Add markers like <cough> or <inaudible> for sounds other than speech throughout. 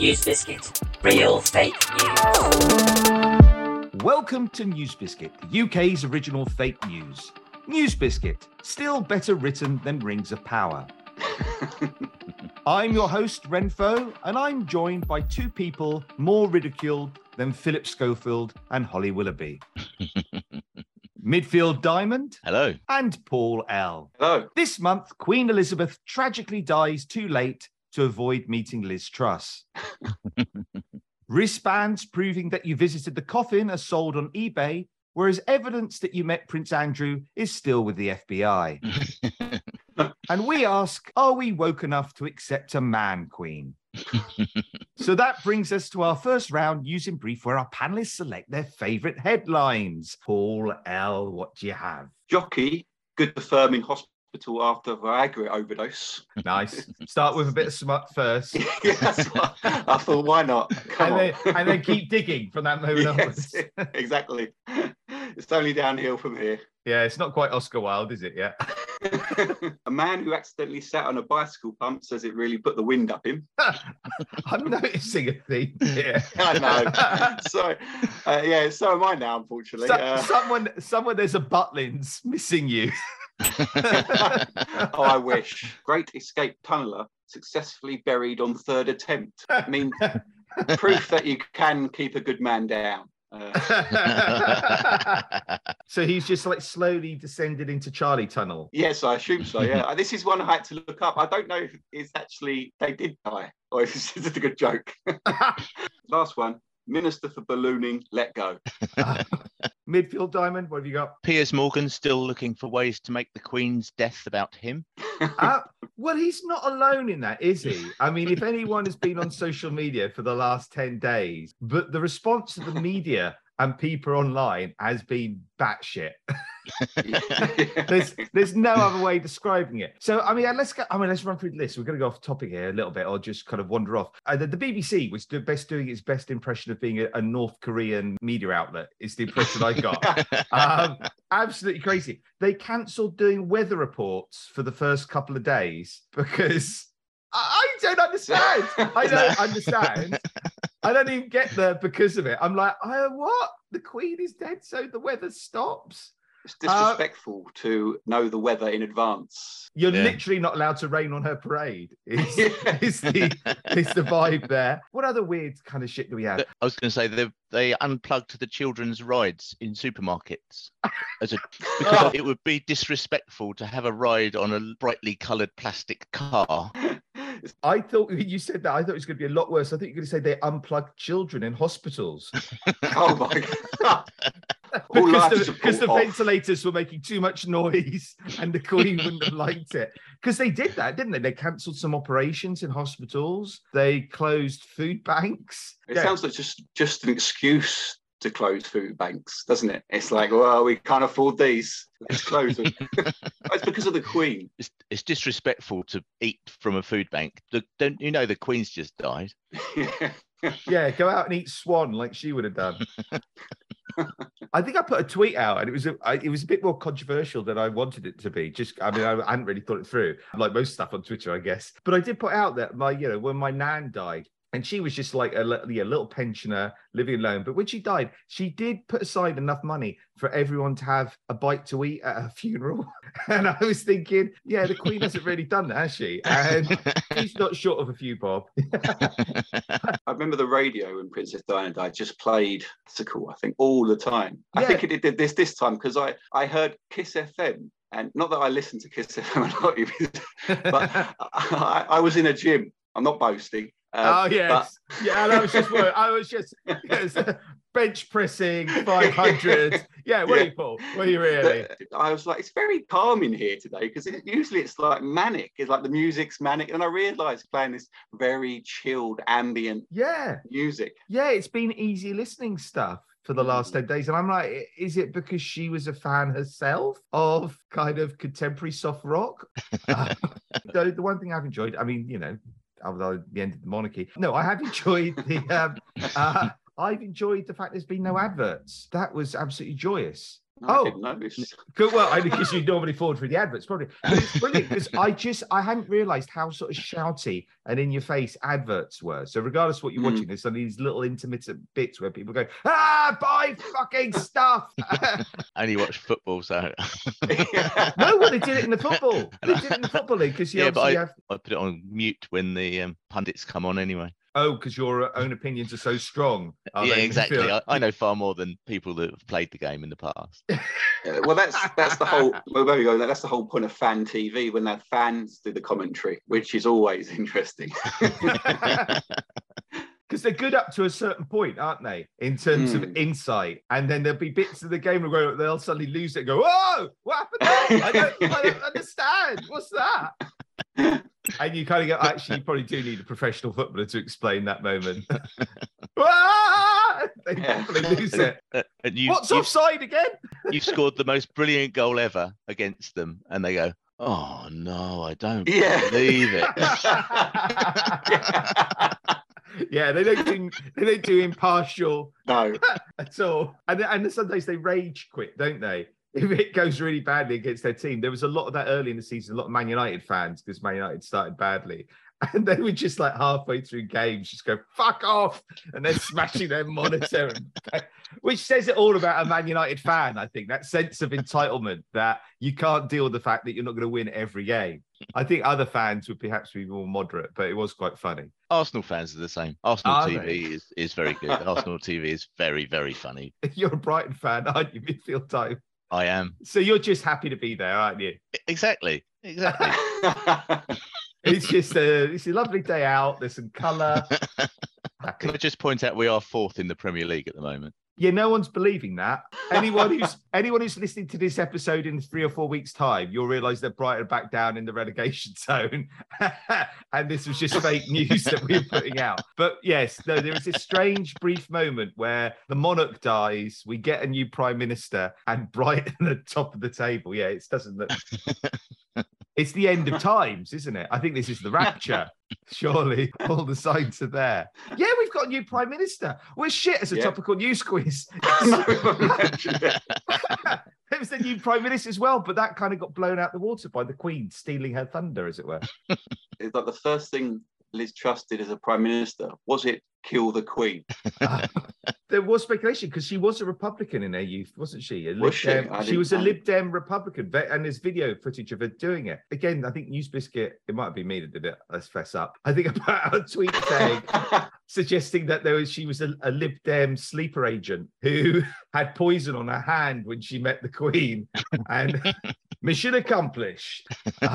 News Biscuit. Real fake news. Welcome to News Biscuit, the UK's original fake news. News Biscuit, still better written than Rings of Power. <laughs> I'm your host, Wrenfoe, and I'm joined by two people more ridiculed than Philip Schofield and Holly Willoughby. <laughs> Midfield Diamond Hello. and Paul L. Hello. This month, Queen Elizabeth tragically dies too late to avoid meeting Liz Truss. <laughs> Wristbands proving that you visited the coffin are sold on eBay, whereas evidence that you met Prince Andrew is still with the FBI. <laughs> and we ask, are we woke enough to accept a man queen? <laughs> so that brings us to our first round, using brief, where our panelists select their favorite headlines. Paul L, what do you have? Jockey, good to firm in hospital after Viagra overdose. Nice. Start with a bit of smut first. <laughs> yeah, I thought, why not? Come and then, and then keep digging from that moment onwards. yes, <laughs> exactly. It's only downhill from here. Yeah, it's not quite Oscar Wilde, is it? Yeah. <laughs> a man who accidentally sat on a bicycle pump says it really put the wind up him. I'm noticing a theme here. I know. So, uh, yeah, so am I now, unfortunately. So- Uh, someone, someone, there's a Butlins missing you. <laughs> oh, I wish. Great escape tunneler successfully buried on third attempt. I mean, proof that you can keep a good man down. Uh, <laughs> so he's just like slowly descended into Charlie Tunnel. yes, I assume so. Yeah, <laughs> this is one I had to look up. I don't know if it's actually they did die or if it's just a good joke. Last one. Minister for ballooning, let go. <laughs> Midfield Diamond, what have you got? Piers Morgan still looking for ways to make the Queen's death about him. <laughs> Uh, well, he's not alone in that, is he? I mean, if anyone has been on <laughs> social media for the last 10 days, but the response of the media and people online has been batshit. <laughs> there's there's no other way describing it. So I mean, uh, let's go. I mean, let's run through the list. We're going to go off topic here a little bit, or just kind of wander off. Uh, the, the BBC was the best doing its best impression of being a, a North Korean media outlet. Is the impression I got. <laughs> um, absolutely crazy. They cancelled doing weather reports for the first couple of days because I, I don't understand. I <laughs> don't understand. I don't even get there because of it. I'm like, I, what? The Queen is dead, so the weather stops. It's uh, disrespectful to know the weather in advance. You're Yeah. literally not allowed to rain on her parade. Is, Yeah. is the is the vibe there? What other weird kind of shit do we have? I was going to say they they unplugged the children's rides in supermarkets as a because <laughs> it would be disrespectful to have a ride on a brightly coloured plastic car. <laughs> I thought when you said that, I thought it was going to be a lot worse. I thought you were going to say they unplugged children in hospitals <laughs> oh my god! All life because the, because the ventilators were making too much noise and the Queen wouldn't have liked it. Because they did that, didn't they? They cancelled some operations in hospitals. They closed food banks. It Yeah. sounds like just just an excuse to close food banks, doesn't it? It's like, well, we can't afford these. Let's close them. <laughs> it's because of the Queen. It's, it's disrespectful to eat from a food bank. The, don't you know the Queen's just died? <laughs> Yeah, go out and eat swan like she would have done. <laughs> <laughs> I think I put a tweet out, and it was a, I, it was a bit more controversial than I wanted it to be. Just, I mean, I, hadn't really thought it through, like most stuff on Twitter, I guess. But I did put out that my, you know, when my nan died, and she was just like a, yeah, little pensioner living alone. But when she died, she did put aside enough money for everyone to have a bite to eat at her funeral. <laughs> And I was thinking, yeah, the Queen hasn't really done that, has she? And she's not short of a few bob. <laughs> I remember the radio when Princess Diana died just played classical, I think, all the time. I think it did this this time because I, I heard Kiss FM. And not that I listen to Kiss FM a lot, but <laughs> I, I was in a gym. I'm not boasting. Oh um, yes, yeah. And I was just, I was just <laughs> yes, <laughs> bench pressing five hundred. Yeah, were Yeah. you, Paul? Were you really? but I was like, it's very calm in here today because it, usually it's like manic. It's like the music's manic, and I realised playing this very chilled ambient Yeah, music. yeah. It's been easy listening stuff for the last ten days, and I'm like, is it because she was a fan herself of kind of contemporary soft rock? Uh, <laughs> the, the one thing I've enjoyed, I mean, you know, although the end of the monarchy, no, I have enjoyed the. Um, <laughs> uh, I've enjoyed the fact there's been no adverts. That was absolutely joyous. I Oh. didn't know. Good. Well, only because you <laughs> normally forward through the adverts, probably. But it's brilliant because I just I hadn't realised how sort of shouty and in your face adverts were. So regardless of what you're Mm. watching, there's some of these little intermittent bits where people go, ah, buy fucking stuff. <laughs> and you watch football, so <laughs> no, well, they did it in the football. They did it in the football league because you Yeah, but obviously I- have. I put it on mute when the um, pundits come on anyway. Oh, because your own opinions are so strong. are yeah, exactly. feel- I, I know far more than people that have played the game in the past. <laughs> Yeah, well, that's that's the whole. Well, there we go. That's the whole point of fan TV when their fans do the commentary, which is always <laughs> interesting. <laughs> Because they're good up to a certain point, aren't they? In terms of Mm. insight. And then there'll be bits of the game where they'll suddenly lose it and go, Whoa, what happened there? I don't, I don't understand. What's that? And you kind of go, actually, you probably do need a professional footballer to explain that moment. <laughs> Ah! they probably lose it. And you, What's offside again? you've scored the most brilliant goal ever against them, and they go, "Oh no, I don't Yeah. believe it." <laughs> yeah, they don't do they don't do impartial no. <laughs> at all. And and sometimes they rage quit, don't they? If it goes really badly against their team, there was a lot of that early in the season. A lot of Man United fans because Man United started badly, <laughs> and they would just like halfway through games just go "fuck off," and they're smashing their <laughs> monitor, and, <laughs> which says it all about a Man United fan. I think that sense of entitlement that you can't deal with the fact that you're not going to win every game. I think other fans would perhaps be more moderate, but it was quite funny. Arsenal fans are the same. Arsenal Are TV they? is, is very good. Arsenal TV is very very funny. You're a Brighton fan, aren't you? Midfield Diamond. I am So you're just happy to be there, aren't you? Exactly exactly. <laughs> <laughs> It's just a it's a lovely day out. There's some colour. <laughs> Can I just point out we are fourth in the Premier League at the moment? Yeah, no one's believing that. Anyone who's <laughs> anyone who's listening to this episode in three or four weeks' time, you'll realise that Brighton are back down in the relegation <laughs> zone, and this was just fake news that we were putting out. But yes, no, there is this strange brief moment where the monarch dies, we get a new prime minister, and Brighton <laughs> at the top of the table. Yeah, it doesn't look. It's the end of times, isn't it? I think this is the rapture. <laughs> Surely all the signs are there. Yeah, we've got a new prime minister. We're shit as a Yeah. topical news quiz. <laughs> it <laughs> was the new prime minister as well, but that kind of got blown out the water by the Queen stealing her thunder, as it were. it's like the first thing Liz Truss did as a prime minister was it kill the Queen? <laughs> there was speculation because she was a Republican in her youth, wasn't she? A Was Lib she? She was a. Lib Dem Republican, and there's video footage of her doing it. Again, I think News Biscuit, it might have been me that did it. Let's fess up. I think <laughs> about a tweet saying, <laughs> suggesting that there was she was a, a Lib Dem sleeper agent who had poison on her hand when she met the Queen, and mission accomplished. <laughs>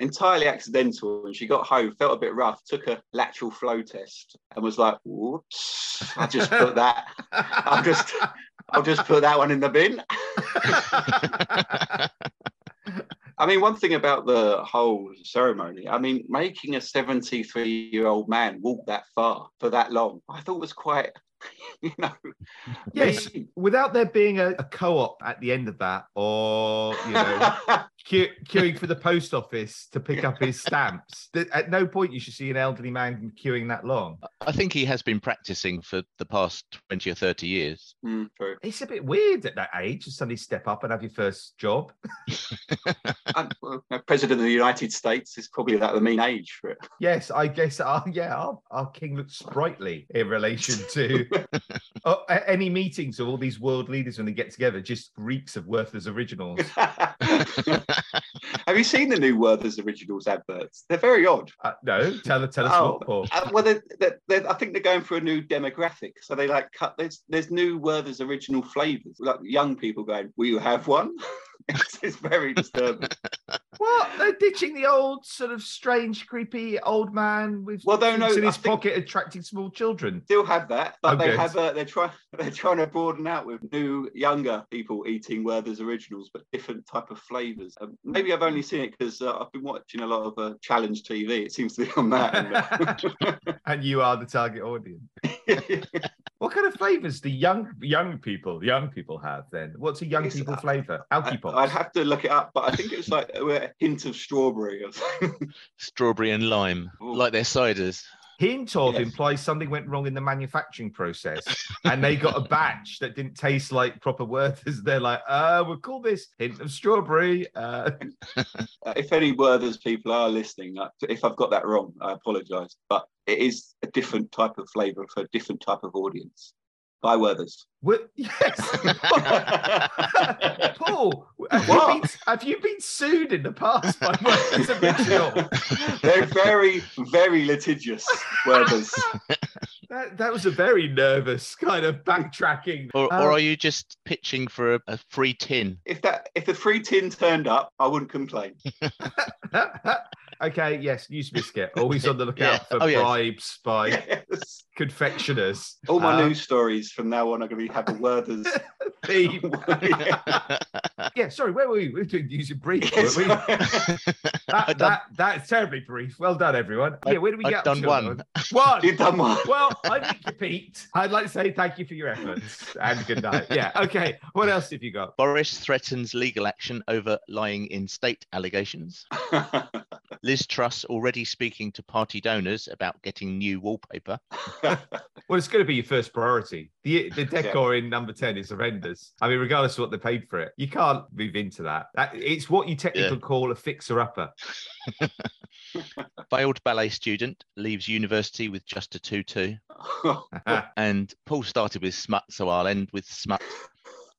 Entirely accidental. When she got home, felt a bit rough, took a lateral flow test and was like, whoops, I just put that. I'll just I'll just put that one in the bin. <laughs> I mean, one thing about the whole ceremony, I mean, making a 73 year old man walk that far for that long, I thought was quite, <laughs> you know. <laughs> Yes. Without there being a, a co-op at the end of that, or you know, <laughs> queue, queuing for the post office to pick up his stamps. At no point you should see an elderly man queuing that long. I think he has been practicing for the past 20 or 30 years. Mm, true. It's a bit weird at that age to suddenly step up and have your first job. And, well, uh, President of the United States is probably about the mean age for it. Yes, I guess. Our, yeah, our, our king looks sprightly in relation to <laughs> uh, any meetings of all these world leaders when they get together. Just reeks of Werther's originals. <laughs> Have you seen the new Werther's Originals adverts? They're very odd. Uh, no, tell tell us Oh, what. Uh, well, they're, they're, they're- I think they're going for a new demographic. So they like cut. There's there's new Werther's original flavors. Like young people going, "Will you have one?" <laughs> it's, it's very disturbing. What? They're ditching the old sort of strange, creepy old man with Well, no, no, things in his pocket attracting small children. Still have that, but they have a, they're trying <laughs> they're trying to broaden out with new younger people eating Werther's originals, but different type of flavors. Um, maybe I've only seen it because uh, I've been watching a lot of uh, challenge TV. It seems to be on that. uh, <laughs> <laughs> And you are the target audience. What kind of flavors do young young people young people have then? What's a young It's, people uh, flavor? I- Alky I'd have to look it up, but I think it was like a hint of strawberry or something. Strawberry and lime, Ooh. like their ciders. Hint of Yes. implies something went wrong in the manufacturing process and they got a <laughs> batch that didn't taste like proper Werther's. They're like, uh, we'll call this hint of strawberry. Uh, Uh, if any Werther's people are listening, uh, if I've got that wrong, I apologise. But it is a different type of flavour for a different type of audience. By Werther's. what? <laughs> Yes. <laughs> Paul, have you, been, have you been sued in the past by Werther's original? <laughs> They're very, very litigious, Werther's. That, that was a very nervous kind of backtracking. Or, Um, or are you just pitching for a, a free tin? If that if the free tin turned up, I wouldn't complain. Okay, yes, news biscuit. <laughs> Always on the lookout Yeah. for Oh, yes. bribes by Yes. confectioners. All my Um, news stories from now on are going to be have a Werther's. theme. Yeah. yeah, sorry, where were we? We were doing news and brief. Yes. we? <laughs> That, that, that's terribly brief. Well done, everyone. Yeah, where do we I've get up done to? one. One. You've done one. Well, I'm <laughs> Nick Pete. I'd like to say thank you for your efforts and good night. Yeah, okay. What else have you got? Boris threatens legal action over lying in state allegations. Liz Truss already speaking to party donors about getting new wallpaper. <laughs> <laughs> Well, it's going to be your first priority. The the decor in number 10 is horrendous. I mean, regardless of what they paid for it, you can't move into that. that it's what you technically call a fixer upper. <laughs> Failed ballet student leaves university with just a 2 2. And Paul started with smut, so I'll end with smut.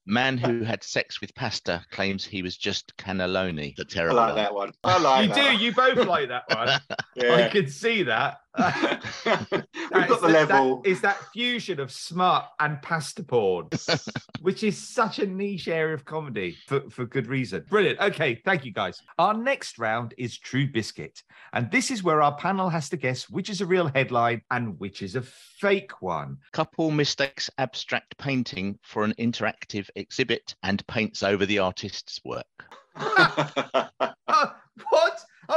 Man who had sex with pasta claims he was just cannelloni. The I terrible. like that one. I like that one. you that do. You both like that one. <laughs> I Yeah. can see that. We've got the level. That, is that fusion of smart and pasta porn, <laughs> which is such a niche area of comedy for, for good reason. Brilliant. Okay, thank you guys. Our next round is True Biscuit. And this is where our panel has to guess which is a real headline and which is a fake one. Couple mistakes abstract painting for an interactive exhibit and paints over the artist's work. Uh, <laughs> what? <laughs>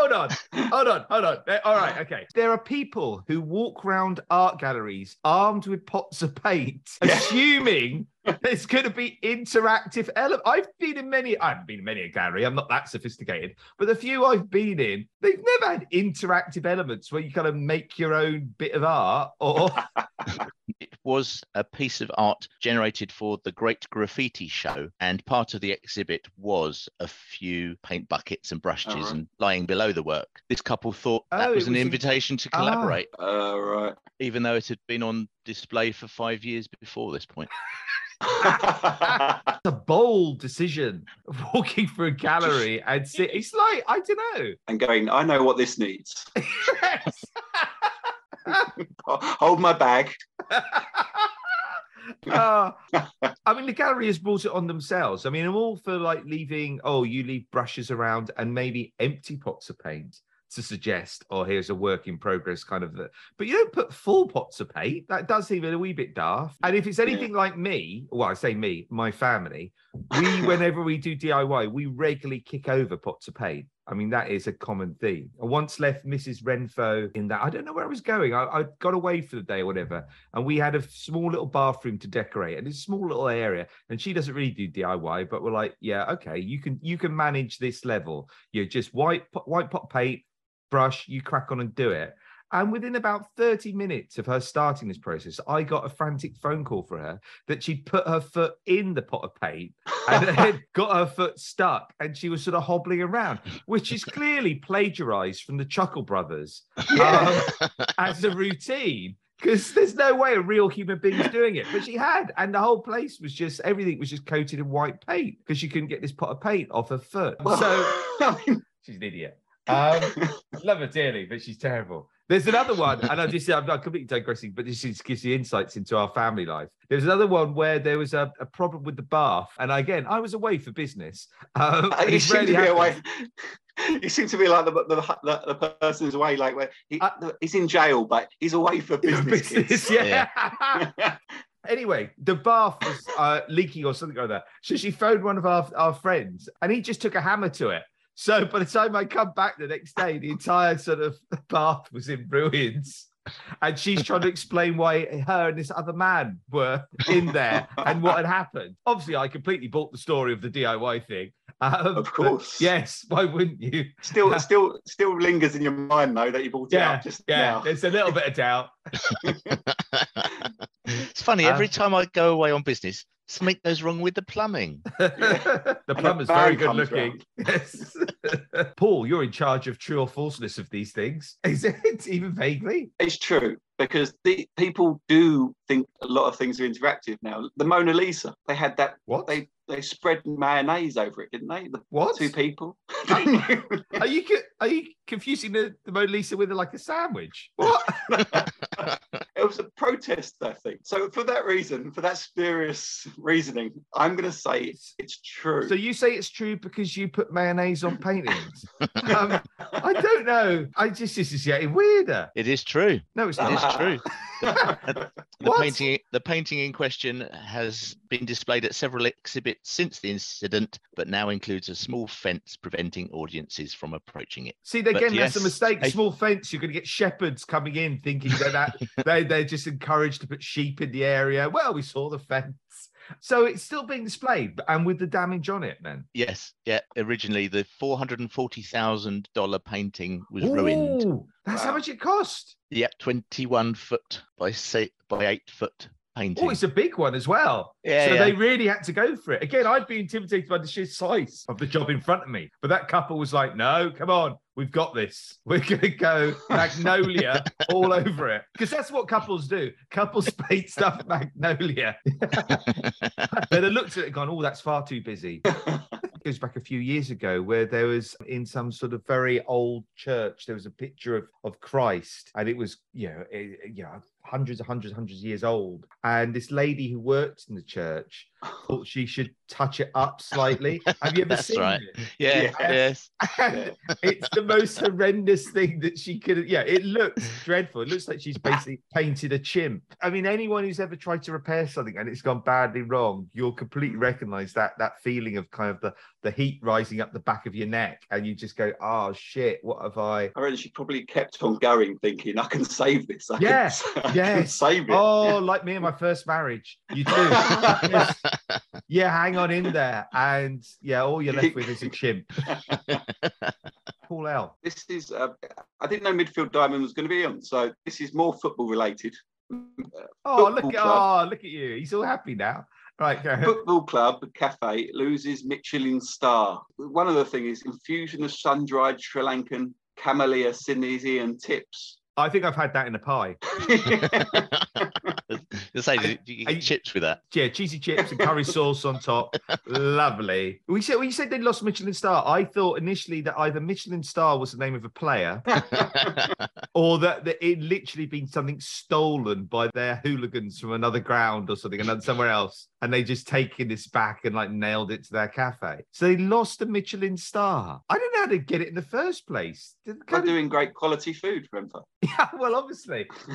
Hold on, hold on, hold on. All right, okay. There are people who walk around art galleries armed with pots of paint, assuming <laughs> there's going to be interactive element. I've been in many. I haven't been in many a gallery. I'm not that sophisticated, but the few I've been in, they've never had interactive elements where you kind of make your own bit of art. Or <laughs> <laughs> was a piece of art generated for the Great Graffiti Show, and part of the exhibit was a few paint buckets and brushes Alright. and lying below the work. This couple thought that Oh, was an was in- invitation to Ah. collaborate, Uh, right. even though it had been on display for five years before this point. <laughs> it's a bold decision, <laughs> walking through a gallery and sit. It's like I don't know. and going, I know what this needs. <laughs> Yes. Hold my bag. <laughs> Uh, I mean, the gallery has brought it on themselves. I mean, I'm all for like leaving, oh, you leave brushes around and maybe empty pots of paint to suggest, oh, here's a work in progress kind of. The, but you don't put full pots of paint. That does seem a wee bit daft. And if it's anything like me, well, I say me, my family, we, <laughs> whenever we do DIY, we regularly kick over pots of paint. I mean, that is a common theme. I once left Mrs. Wrenfoe in that. I don't know where I was going. I, I got away for the day or whatever. And we had a small little bathroom to decorate and it's a small little area. And she doesn't really do DIY, but we're like, yeah, okay, you can you can manage this level. You just white white pot paint, brush, you crack on and do it. And within about 30 minutes of her starting this process, I got a frantic phone call for her that she'd put her foot in the pot of paint and <laughs> then got her foot stuck and she was sort of hobbling around, which is clearly plagiarized from the Chuckle Brothers um, as a routine. Because there's no way a real human being's doing it, but she had, and the whole place was just everything was just coated in white paint because she couldn't get this pot of paint off her foot. So <laughs> she's an idiot. Um, love her dearly, but she's terrible. There's another one, and I just I'm not completely digressing, but this just gives you insights into our family life. There's another one where there was a, a problem with the bath, and again, I was away for business. <laughs> Um, and you seem to be away. <laughs> You seem to be like the the, the, the person's away, like where he, Uh, he's in jail, but he's away for <laughs> business. business, kids. yeah. anyway, the bath was uh, leaking or something like that. So she phoned one of our, our friends and he just took a hammer to it. So by the time I come back the next day, the entire sort of <laughs> bath was in ruins. And she's trying to explain why her and this other man were in there and what had happened. Obviously, I completely bought the story of the DIY thing. Um, Of course. yes. Why wouldn't you? Still, still, still lingers in your mind though that you bought it Yeah. up just Yeah. now. There's a little bit of doubt. <laughs> it's funny, every Uh, time I go away on business, something goes wrong with the plumbing. <laughs> the plumber's very good looking. <laughs> Yes. <laughs> Paul, you're in charge of true or falseness of these things. Is it even vaguely? It's true because the people do think a lot of things are interactive now. The Mona Lisa, they had that. What? They they spread mayonnaise over it, didn't they? The what? two people. Are you are you confusing the, the Mona Lisa with like a sandwich? What? It was a protest, I think. So for that reason, for that spurious reasoning, I'm going to say it's, it's true. so you say it's true because you put mayonnaise on paintings? um, I don't know. I just this is getting weirder. It is true. No, it's not. It is true. <laughs> The What? painting, the painting in question has been displayed at several exhibits since the incident, but now includes a small fence preventing audiences from approaching it. See, again, that's a mistake. Small fence. You're going to get shepherds coming in thinking that, that <laughs> they they're just encouraged to put sheep in the area. Well, we saw the fence, so it's still being displayed, and with the damage on it. Then Yes, yeah. Originally, the four hundred and forty thousand dollar painting was ruined. Ooh, That's how much it cost. Yep, twenty-one foot by say by eight foot painting. Oh, it's a big one as well. yeah, so yeah. they really had to go for it. Again, I'd be intimidated by the sheer size of the job in front of me. But that couple was like, no, come on, we've got this. <laughs> We're going to go magnolia all over it. Because that's what couples do. Couples <laughs> paint stuff magnolia. <laughs> They'd have looked at it and gone, oh, that's far too busy. It goes back a few years ago where there was in some sort of very old church, there was a picture of, of Christ and it was, you know, it, you know, hundreds and hundreds, hundreds of years old. And this lady who worked in the church thought she should touch it up slightly. Have you ever That's seen right. it? yeah, Yes. yes. And it's the most horrendous thing that she could. Yeah, it looks dreadful. It looks like she's basically painted a chimp. I mean, anyone who's ever tried to repair something and it's gone badly wrong, you'll completely recognize that that feeling of kind of the the heat rising up the back of your neck, and you just go, "Oh shit, what have I?" I reckon she probably kept on going, thinking, "I can save this. I Yeah, can, <laughs> I can yes. save it." Oh, <laughs> like me and my first marriage. You do. Yes. <laughs> Yeah, hang on in there, and yeah, all you're left with is a chimp. Paul L. This is. Uh, I didn't know midfield diamond was going to be on, so this is more football related. Oh, look Football at oh, look at you. He's all happy now. Right, go ahead. Football club cafe loses Michelin star. One of the things is infusion of sun-dried Sri Lankan camellia sinensis and tips. I think I've had that in a pie. <laughs> <laughs> To say, do you get you- chips with that? Yeah, cheesy chips and curry sauce on top. Lovely. We said when you said they lost Michelin star, I thought initially that either Michelin star was the name of a player <laughs> or that, that it literally been something stolen by their hooligans from another ground or something, another somewhere else, and they just taken this back and like nailed it to their cafe. So they lost a Michelin star. I don't know how to get it in the first place. Did- They're doing great quality food, remember? <laughs> Yeah, well, obviously. <laughs>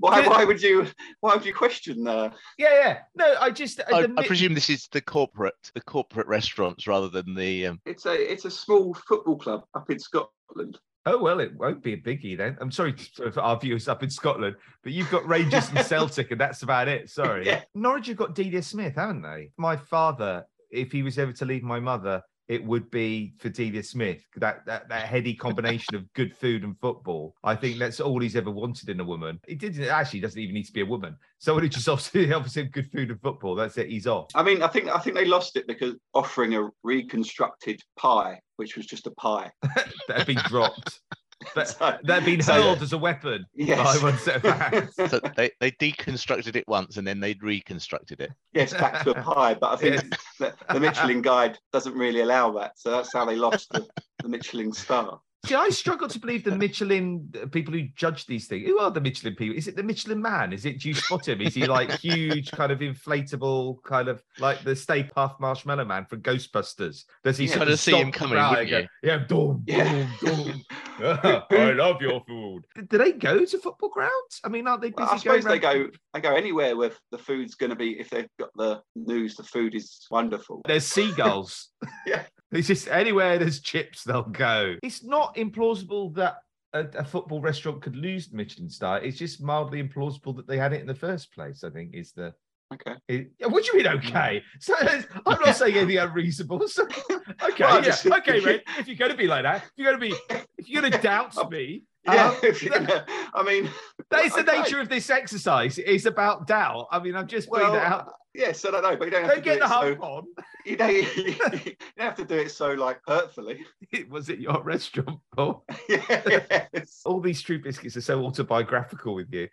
why, why would you? Why would you question? Uh, Yeah, yeah. No, I just I, the I presume this is the corporate, the corporate restaurants rather than the. Um, it's a it's a small football club up in Scotland. Oh well, it won't be a biggie then. I'm sorry to- for our viewers up in Scotland, but you've got Rangers and <laughs> Celtic, and that's about it. Sorry, Yeah. Norwich have got Delia Smith, haven't they? My father, if he was ever to leave my mother, it would be for Delia Smith. That that that heady combination of good food and football. I think that's all he's ever wanted in a woman. It didn't actually doesn't even need to be a woman. Someone who just offers, offers him good food and football. That's it. He's off. I mean, I think I think they lost it because offering a reconstructed pie, which was just a pie. <laughs> That had been dropped. <laughs> That So- that had been so- hurled as a weapon Yes. by <laughs> one set of so they, they deconstructed it once and then they reconstructed it. yes, back to a pie. But I think Yes. that the Michelin Guide doesn't really allow that, so that's how they lost the, the Michelin star. See, I struggle to believe the Michelin uh, people who judge these things. Who are the Michelin people? Is it the Michelin man? Is it? Do you spot him? Is he like huge, kind of inflatable, kind of like the Stay Puft Marshmallow Man from Ghostbusters? Does he Yeah, sort kinda see him coming, crowd wouldn't and go, Yeah, doom, Yeah. doom, doom. <laughs> <laughs> I love your food. <laughs> Do they go to football grounds? I mean, aren't they busy Well, I going suppose they go they go anywhere where the food's going to be if they've got the news the food is wonderful. There's seagulls. Yeah. It's just anywhere there's chips, they'll go. It's not implausible that a, a football restaurant could lose the Michelin star. It's just mildly implausible that they had it in the first place, I think, is the Okay. It- yeah, what do you mean, okay? So I'm not saying anything unreasonable. So, <laughs> okay, Well, yeah, okay, Red. <laughs> If you're going to be like that, if you're going to be, if you're going to doubt <laughs> me, Yeah, um, gonna, I mean, that is the okay. nature of this exercise. It's about doubt. I mean, I'm just putting Well, it out. Yes, I don't know, but you don't have Don't to do get the it so. on. <laughs> You don't, <laughs> you don't have to do it so like hurtfully. <laughs> Was it your restaurant, Paul? yes. All these true biscuits are so autobiographical with you.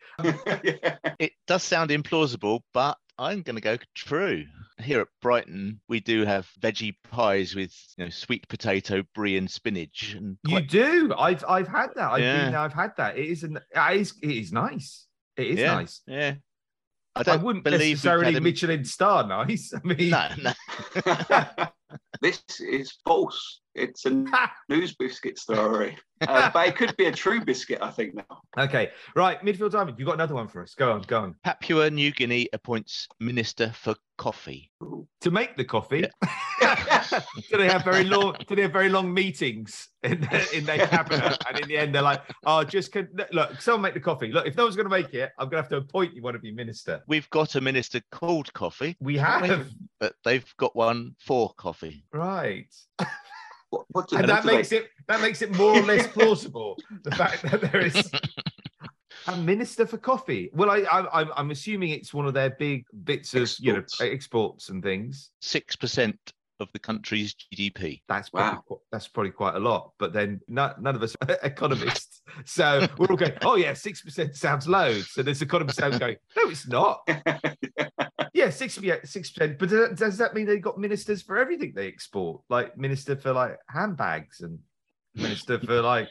yeah. It does sound implausible, but I'm going to go true. Here at Brighton, we do have veggie pies with you know sweet potato, brie, and spinach. And You do. I've I've had that. I've been Yeah. there. I've had that. It is an. It is. It is nice. It is Yeah. nice. yeah. I I, don't wouldn't believe we've necessarily had a- Michelin star nice. <laughs> I mean, No, no. <laughs> this is false. It's a news biscuit story. Uh, but it could be a true biscuit, I think, now. okay, right. Midfield diamond. you've got another one for us? Go on. Go on. Papua New Guinea appoints minister for coffee. To make the coffee, <laughs> do they have very long? Do they have very long meetings in their, in their cabinet? And in the end, they're like, "Oh, just can, look, someone make the coffee. Look, if no one's going to make it, I'm going to have to appoint you one to be minister." We've got a minister called coffee, we? have but they've got one for coffee. right. <laughs> What, what and that makes they- it that makes it more or less plausible. the fact that there is <laughs> a minister for coffee. Well, I, I I'm I'm assuming it's one of their big bits of you know Exports. exports and things. Six percent of the country's GDP. That's probably Wow. qu- that's probably quite a lot. But then no, none of us are <laughs> economists, so we're all going, oh yeah, six percent sounds low. So there's economists out going, no, it's not. <laughs> Yeah, six six percent. But does, does that mean they've got ministers for everything they export? Like minister for like handbags and minister for <laughs> like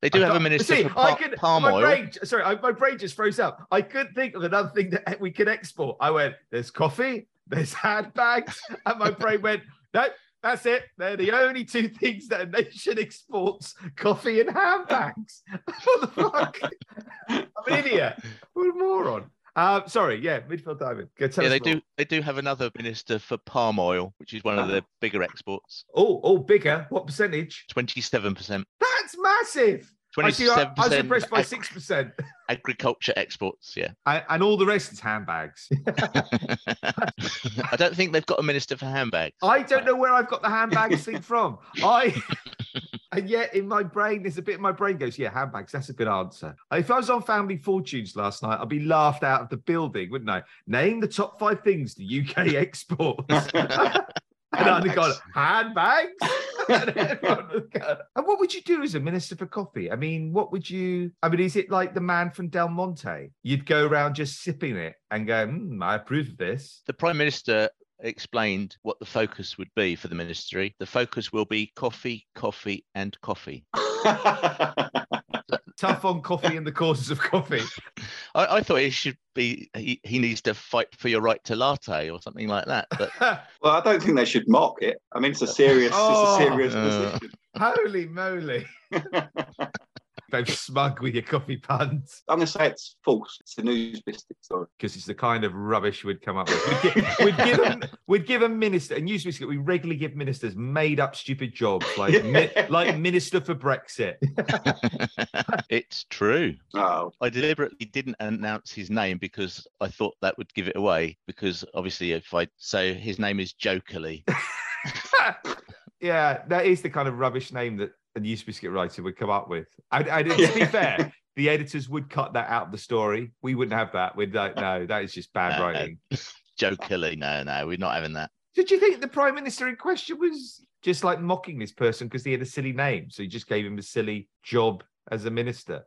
They do I have a minister See, for I pa- could, palm my oil. Brain, sorry, I, my brain just froze up. I could think of another thing that we can export. I went, there's coffee, there's handbags, <laughs> and my brain went, no, that's it. They're the only two things that a nation exports: coffee and handbags. <laughs> what the fuck? I'm an idiot. What a moron. Um, sorry, yeah, midfield diamond. Go Yeah, they more. do. They do have another minister for palm oil, which is one of their bigger exports. Oh, oh, bigger. What percentage? Twenty-seven percent. That's massive. I see. I, Twenty-seven I was impressed by six percent, <laughs> agriculture exports. Yeah. and, and all the rest is handbags. <laughs> <laughs> I don't think they've got a minister for handbags. I don't know where I've got the handbags thing from. I and yet in my brain, there's a bit in my brain goes, yeah, handbags. That's a good answer. If I was on Family Fortunes last night, I'd be laughed out of the building, wouldn't I? Name the top five things the UK <laughs> exports. <laughs> and I'd have gone, handbags. <laughs> and, go- and what would you do as a minister for coffee? I mean, what would you? I mean, is it like the man from Del Monte? You'd go around just sipping it and go, hmm, I approve of this. The prime minister explained what the focus would be for the ministry. The focus will be coffee, coffee, and coffee. <laughs> Tough on coffee and the causes of coffee. <laughs> I, I thought it should be he, he needs to fight for your right to latte or something like that. But <laughs> well, I don't think they should mock it. I mean, it's a serious, Oh. it's a serious Uh. position. Holy moly. Both smug with your coffee puns I'm going to say it's false. It's a news biscuit story. because it's the kind of rubbish we'd come up with. We'd, gi- <laughs> we'd give them, we'd give a minister, and usually we regularly give ministers made up stupid jobs like mi- like minister for Brexit. <laughs> it's true. Oh, I deliberately didn't announce his name because I thought that would give it away. Because obviously, if I say his name is Joe Kuli, <laughs> yeah, that is the kind of rubbish name that a news biscuit writer would come up with. And, and to be fair, the editors would cut that out of the story. We wouldn't have that. We'd like, no, that is just bad No, no. writing. <laughs> Joe Kuli, no, no, we're not having that. Did you think the prime minister in question was just like mocking this person because he had a silly name? So he just gave him a silly job as a minister.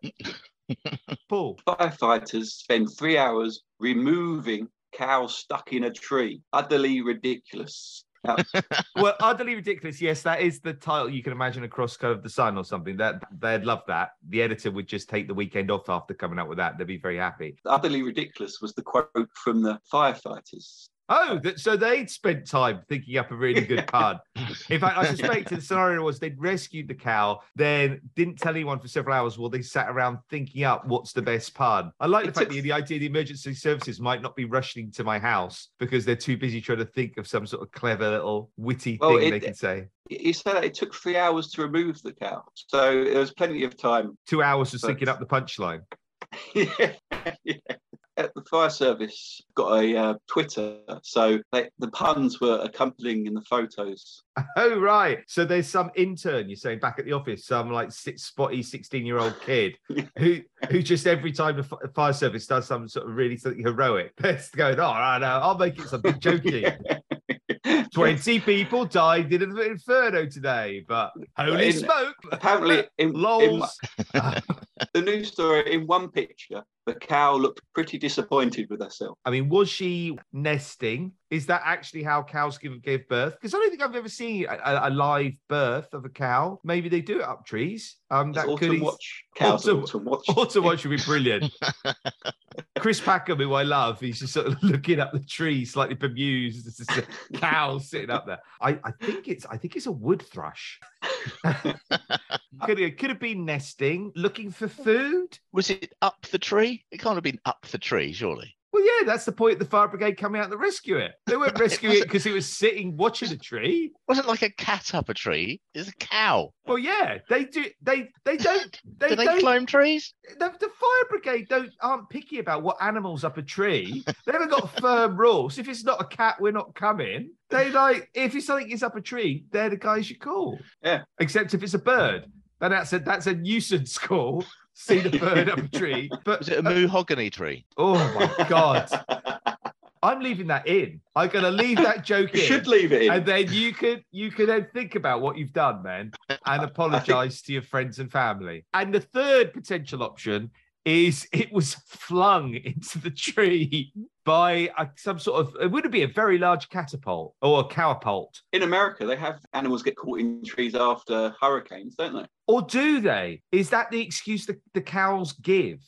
<laughs> Paul, firefighters spend three hours removing cows stuck in a tree. Utterly ridiculous. Now, <laughs> well, utterly ridiculous. Yes, that is the title you can imagine across kind of the sun or something. That they'd love that. The editor would just take the weekend off after coming out with that. They'd be very happy. utterly ridiculous was the quote from the firefighters. Oh, that, so they'd spent time thinking up a really good <laughs> pun. In fact, I suspect the scenario was they'd rescued the cow, then didn't tell anyone for several hours while they sat around thinking up what's the best pun. I like the It fact that the idea the emergency services might not be rushing to my house because they're too busy trying to think of some sort of clever little witty Well, thing it- they can say. He said that it took three hours to remove the cow. So there was plenty of time. Two hours of But- thinking up the punchline. <laughs> yeah, yeah. Uh, the fire service got a uh, Twitter, so they, the puns were accompanying in the photos. Oh right. So there's some intern you're saying back at the office, some like six spotty 16 year old kid <laughs> who who just every time the fi- fire service does some sort of really something heroic, <laughs> that's going, oh, I know, I'll make it something jokey. <laughs> 20 people died in an inferno today, but holy In- smoke! Apparently, in, in. <laughs> the news story, in one picture, the cow looked pretty disappointed with herself. I mean, was she nesting? Is that actually how cows give, give birth? Because I don't think I've ever seen a, a- live birth of a cow. Maybe they do it up trees. Um, that autumn could watch. Cows Autumn- autumn watch. <laughs> Autumn watch would be brilliant. <laughs> Chris Packham, who I love, he's just sort of looking up the tree, slightly bemused. There's just a cow sitting up there. I, I think it's I think it's a wood thrush. <laughs> could it could have been nesting, looking for food. Was it up the tree? It can't have been up the tree, surely. Well, yeah, that's the point. of The fire brigade coming out to rescue it. They weren't <laughs> rescuing it because it was sitting watching a tree. wasn't like a cat up a tree. It's a cow. Well, yeah, they do. They they don't. They <laughs> Do they don't. climb trees? the, the fire brigade don't aren't picky about what animals up a tree. They haven't got firm <laughs> rules. If it's not a cat, we're not coming. They like if it's something is up a tree, they're the guys you call. Yeah. Except if it's a bird, then that's a that's a nuisance call. See the <laughs> bird up a tree. But Was it a uh, mahogany tree? oh my god, <laughs> I'm leaving that in. I'm gonna leave that joke You in. should leave it in. And then you could you could then think about what you've done, man, and <laughs> apologize to your friends and family. And the third potential option is it was flung into the tree by a, some sort of it would be a very large catapult or a cowpult. in America, they have animals get caught in trees after hurricanes, don't they? Or do they? Is that the excuse the, the cows give?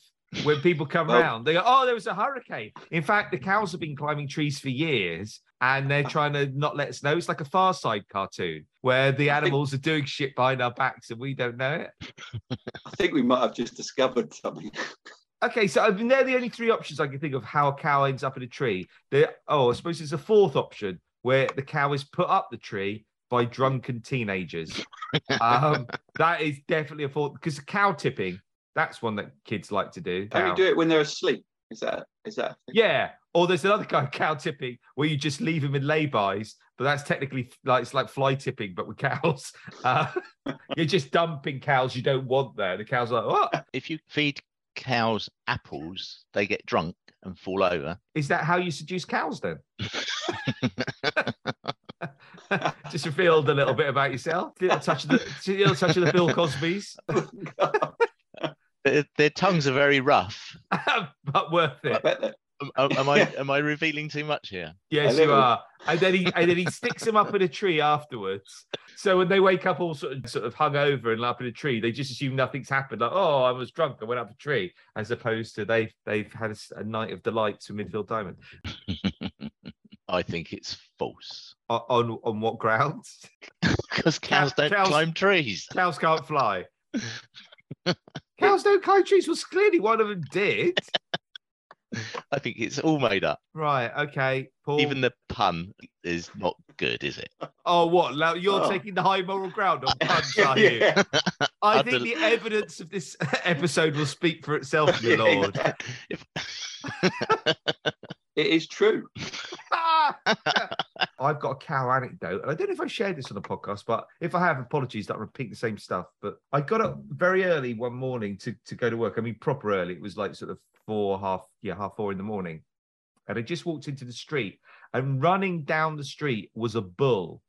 When people come Well- around, they go, "Oh, there was a hurricane." In fact, the cows have been climbing trees for years, and they're ah. trying to not let us know. It's like a Far Side cartoon where the animals are doing shit behind our backs and we don't know it. <laughs> I think we might have just discovered something. <laughs> Okay, so I mean, they're the only three options I can think of how a cow ends up in a tree. There, oh, I suppose there's a fourth option where the cow is put up the tree by drunken teenagers. <laughs> um, that is definitely a fourth because cow tipping. That's one that kids like to do. Only Cow. do it when they're asleep. Is that is that? Yeah. Or there's another kind of <laughs> cow tipping where you just leave them in laybys, but that's technically like it's like fly tipping, but with cows. <laughs> Uh, you're just dumping cows you don't want there. The cows are like, what? If you feed cows apples, they get drunk and fall over. Is that how you seduce cows then? <laughs> <laughs> just revealed a little bit about yourself. A little touch of the, little touch of the Bill Cosby's, <laughs> oh, Their, their tongues are very rough. but worth it. I bet. Am, am I <laughs> am I revealing too much here? Yes, A you are. And then he and then he sticks them up in a tree afterwards. So when they wake up all sort of sort of hung over and up in a tree, they just assume nothing's happened. Like, oh, I was drunk, I went up a tree, as opposed to they've they've had a night of delights with Midfield Diamond. <laughs> I think it's false O- On on what grounds? <laughs> because cows don't cows- climb trees. Cows can't fly. Cows don't climb trees. Well, clearly one of them did. <laughs> I think it's all made up. Right. Okay. Paul. Even the pun is not good, is it? oh, what? Now You're Oh. taking the high moral ground on <laughs> puns, <laughs> are you? yeah. I I've think del- the evidence of this episode will speak for itself, my lord. It is true. I've got a cow anecdote, and I don't know if I shared this on the podcast, but if I have, apologies that I repeat the same stuff. But I got up very early one morning to, to go to work. I mean, proper early. It was like sort of four, half, yeah, half four in the morning. And I just walked into the street, and running down the street was a bull.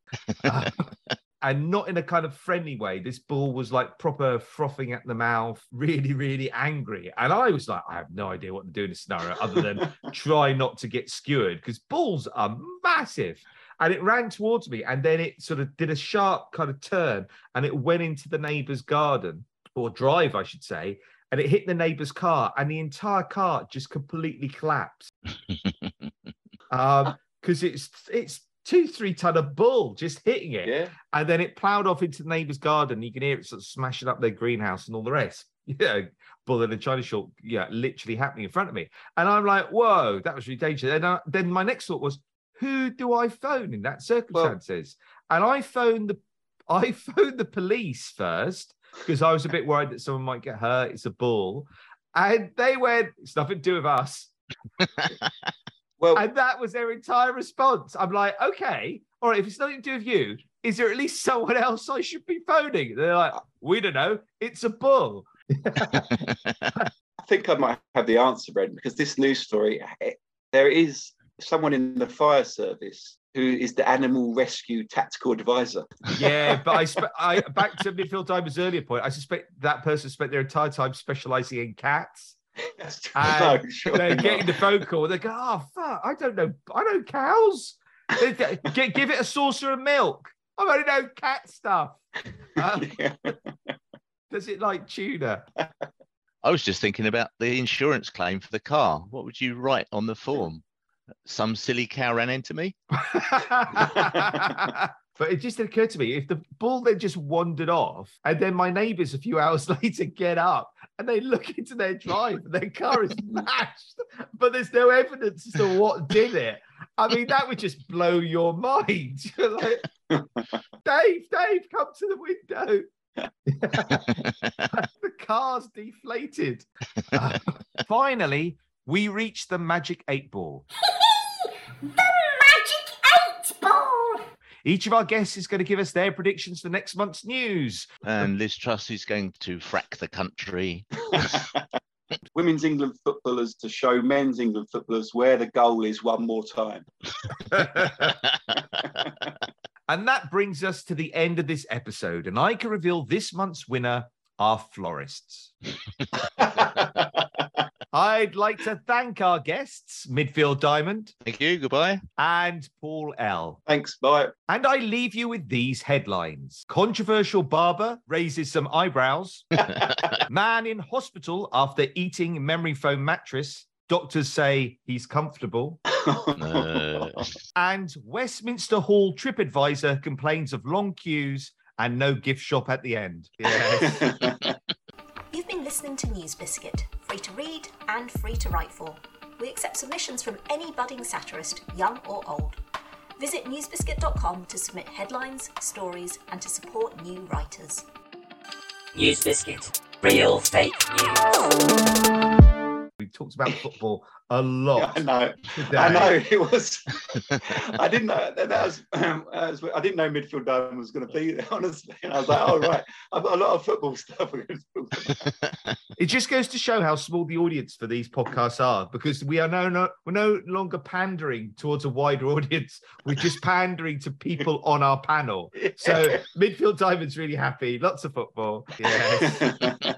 Uh, <laughs> <laughs> and not in a kind of friendly way. This bull was like proper frothing at the mouth, <laughs> really, really angry. And I was like, I have no idea what to do in this scenario other than try not to get skewered because bulls are massive. And it ran towards me, and then it sort of did a sharp kind of turn, and it went into the neighbor's garden or drive, I should say, and it hit the neighbor's car, and the entire car just completely collapsed. <laughs> Um, because it's it's two, three ton of bull just hitting it, Yeah. and then it plowed off into the neighbor's garden. You can hear it sort of smashing up their greenhouse and all the rest. <laughs> Yeah, bull in a China shop yeah, literally happening in front of me. And I'm like, whoa, that was really dangerous. And uh, then my next thought was, who do I phone in that circumstances? and I phoned the <laughs> I phoned the police first because I was a bit worried that someone might get hurt. It's a bull. And they went, it's nothing to do with us. <laughs> Well, And that was their entire response. I'm like, okay, all right, if it's nothing to do with you, is there at least someone else I should be phoning? They're like, we don't know. It's a bull. <laughs> I think I might have the answer, Brendan, because this news story, eh, there is someone in the fire service who is the animal rescue tactical advisor. Yeah, <laughs> but I, spe- I back to midfield Diamond's earlier point. I suspect that person spent their entire time specializing in cats. That's true. No, sure They're not. getting the phone call. They go, oh fuck, I don't know. I know cows. They- they- Get, give it a saucer of milk. I only know cat stuff. <laughs> Uh, Yeah. does it like tuna? <laughs> I was just thinking about the insurance claim for the car. What would you write on the form? Some silly cow ran into me. <laughs> <laughs> but it just occurred to me if the bull then just wandered off, and then my neighbours a few <laughs> hours later get up and they look into their drive and their car is smashed, but there's no evidence as to what did it. I mean, that would just blow your mind. Like, Dave, Dave, come to the window. the car's deflated. Uh, finally, we reach the magic eight ball. <laughs> The magic eight ball! Each of our guests is going to give us their predictions for next month's news. and Liz Truss is going to frack the country. <laughs> Women's England footballers to show men's England footballers where the goal is one more time. <laughs> and that brings us to the end of this episode. And I can reveal this month's winner are florists. I'd like to thank our guests, Midfield Diamond Thank you. Goodbye. and Paul L. Thanks. Bye. And I leave you with these headlines Controversial barber raises some eyebrows. <laughs> Man in hospital after eating memory foam mattress. Doctors say he's comfortable. <laughs> And Westminster Hall TripAdvisor complains of long queues and no gift shop at the end. <laughs> Yes. You've been listening to News Biscuit, free to read and free to write for. We accept submissions from any budding satirist, young or old. Visit newsbiscuit.com to submit headlines, stories, and to support new writers. News Biscuit. Real fake news. We've talked about <laughs> football a lot. I know. today. I know it was. <laughs> I didn't know that, that was, um, that was- I didn't know midfield diamond was going to be there. <laughs> Honestly, and I was like, "Oh right, I've got a lot of football stuff." we're gonna talk about." It just goes to show how small the audience for these podcasts are because we are no, no we're no longer pandering towards a wider audience. We're just pandering to people on our panel. So midfield diamond's really happy. Lots of football. Yes.